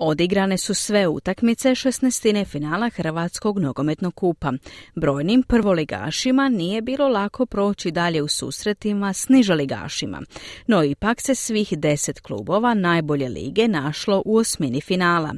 Odigrane su sve utakmice 16. finala Hrvatskog nogometnog kupa. Brojnim prvoligašima nije bilo lako proći dalje u susretima s nižoligašima, no ipak se svih deset klubova najbolje lige našlo u osmini finala.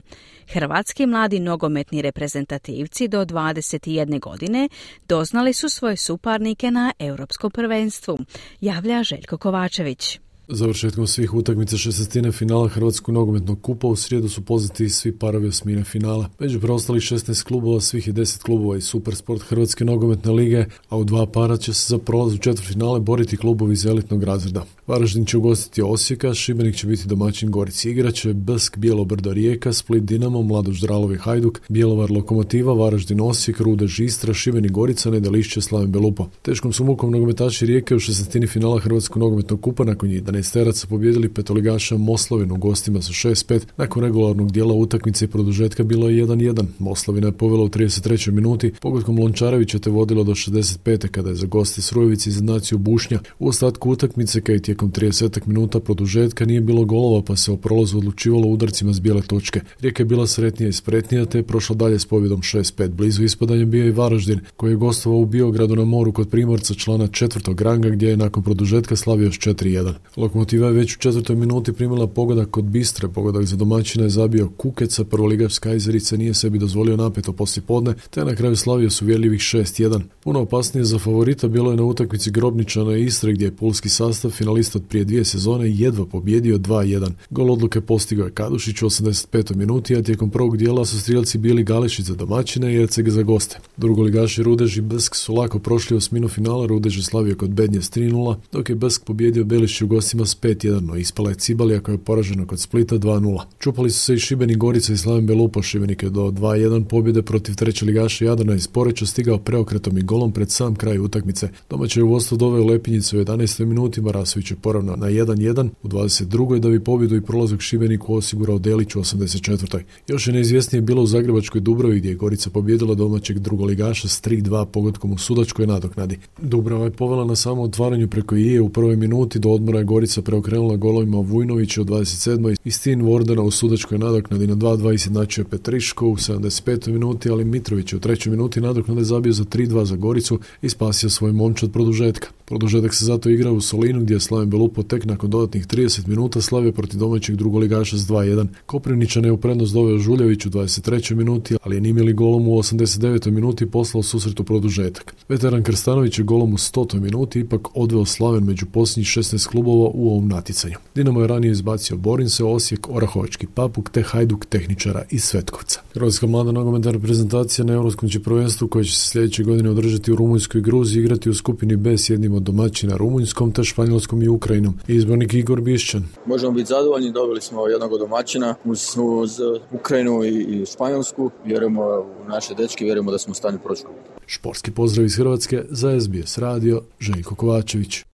Hrvatski mladi nogometni reprezentativci do 21 godine doznali su svoje suparnike na Europskom prvenstvu, javlja Željko Kovačević. Završetkom svih utakmica šestestine finala Hrvatskog nogometnog kupa u srijedu su poznati svi parovi osmine finala. Među preostalih 16 klubova, svih je 10 klubova i Supersport Hrvatske nogometne lige, a u dva para će se za prolaz u finale boriti klubovi iz elitnog razreda. Varaždin će ugostiti Osijeka, Šibenik će biti domaćin Gorici igrače, Brsk, Bijelobrdo Rijeka, Split Dinamo, Mladoš Dralovi Hajduk, Bjelovar Lokomotiva, Varaždin Osijek, Rude Žistra, Šibenik Gorica, Nedelišće, Slaven Belupo. Teškom su mukom nogometaši Rijeke u šestestini finala Hrvatskog nogometnog kupa nakon njih 11 pobjedili petoligaša Moslovinu gostima sa 6-5. Nakon regularnog dijela utakmice i produžetka bilo je 1-1. Moslovina je povela u 33. minuti, pogodkom Lončarevića te vodila do 65. kada je za gosti Srujevici naciju Bušnja. U ostatku utakmice kaj tijekom 30 minuta produžetka nije bilo golova pa se o prolazu odlučivalo udarcima s bijele točke. Rijeka je bila sretnija i spretnija te je prošla dalje s pobjedom 6-5. Blizu ispadanja bio i Varaždin koji je gostovao u Biogradu na moru kod Primorca člana četvrtog ranga gdje je nakon produžetka slavio s 4-1. Lokomotiva je već u četvrtoj minuti primila pogodak kod Bistre. Pogodak za domaćina je zabio Kukeca, prvoligaška izrica nije sebi dozvolio napeto poslije podne, te na kraju slavio su vjerljivih 6-1. Puno opasnije za favorita bilo je na utakmici Grobničana Istre gdje je pulski sastav finalista od prije dvije sezone jedva pobjedio 2-1. Gol odluke postigao je Kadušić u 85. minuti, a tijekom prvog dijela su strijelci bili Galešić za domaćine i Erceg za goste. Drugoligaši Rudež i Brsk su lako prošli osminu finala, Rudež je slavio kod Bednje s 3-0, dok je Brsk pobjedio Belišić u gostima s 5-1, no ispala je Cibalija koja je poražena kod Splita 2-0. Čupali su se i Šibeni Gorica i Slaven Belupo, Šibenik je do 2-1 pobjede protiv treće ligaša Jadrana iz Poreća stigao preokretom i golom pred sam kraj utakmice. Domaće je vodstvo doveo Lepinjicu u 11. minuti, Marasović je poravno na 1-1 u 22. da bi pobjedu i prolazak Šibeniku osigurao Delić u 84. Još je neizvjesnije bilo u Zagrebačkoj Dubrovi gdje je Gorica pobjedila domaćeg drugoligaša s 3-2 pogodkom u sudačkoj nadoknadi. Dubrava je povela na samo otvaranju preko Ije u prvoj minuti, do odmora je Gorica preokrenula golovima Vujnovića u 27. i Stin Vordena u sudačkoj nadoknadi na 2-2 izjednačio Petriško u 75. minuti, ali Mitrović u trećoj minuti nadoknade zabio za 3-2 za Goricu i spasio svoj momčad produžetka. Produžetak se zato igra u Solinu gdje je Slaven Belupo tek nakon dodatnih 30 minuta slavio protiv domaćeg drugoligaša s 2-1. Koprivničan je u prednost doveo Žuljević u 23. minuti, ali je nimili golom u 89. minuti poslao susretu produžetak. Veteran Krstanović je golom u 100. minuti ipak odveo Slaven među posljednjih 16 klubova u ovom natjecanju. Dinamo je ranije izbacio Borinse, Osijek, Orahovački Papuk te Hajduk tehničara iz Svetkovca. Hrvatska mlada nogometna reprezentacija na Europskom će prvenstvu koje će se sljedeće godine održati u Rumunjskoj i Gruziji igrati u skupini B s jednim od domaćina Rumunjskom te Španjolskom i Ukrajinom. Izbornik Igor Bišćan. Možemo biti zadovoljni, dobili smo jednog od domaćina uz, uz Ukrajinu i, i Španjolsku. Vjerujemo u naše dečke, vjerujemo da smo u stanju proći. Športski pozdrav iz Hrvatske za SBS radio Željko Kovačević.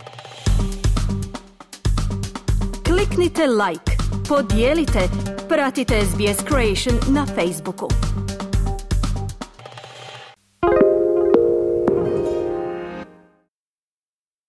Kliknite like, podijelite, pratite SBS Creation na Facebooku.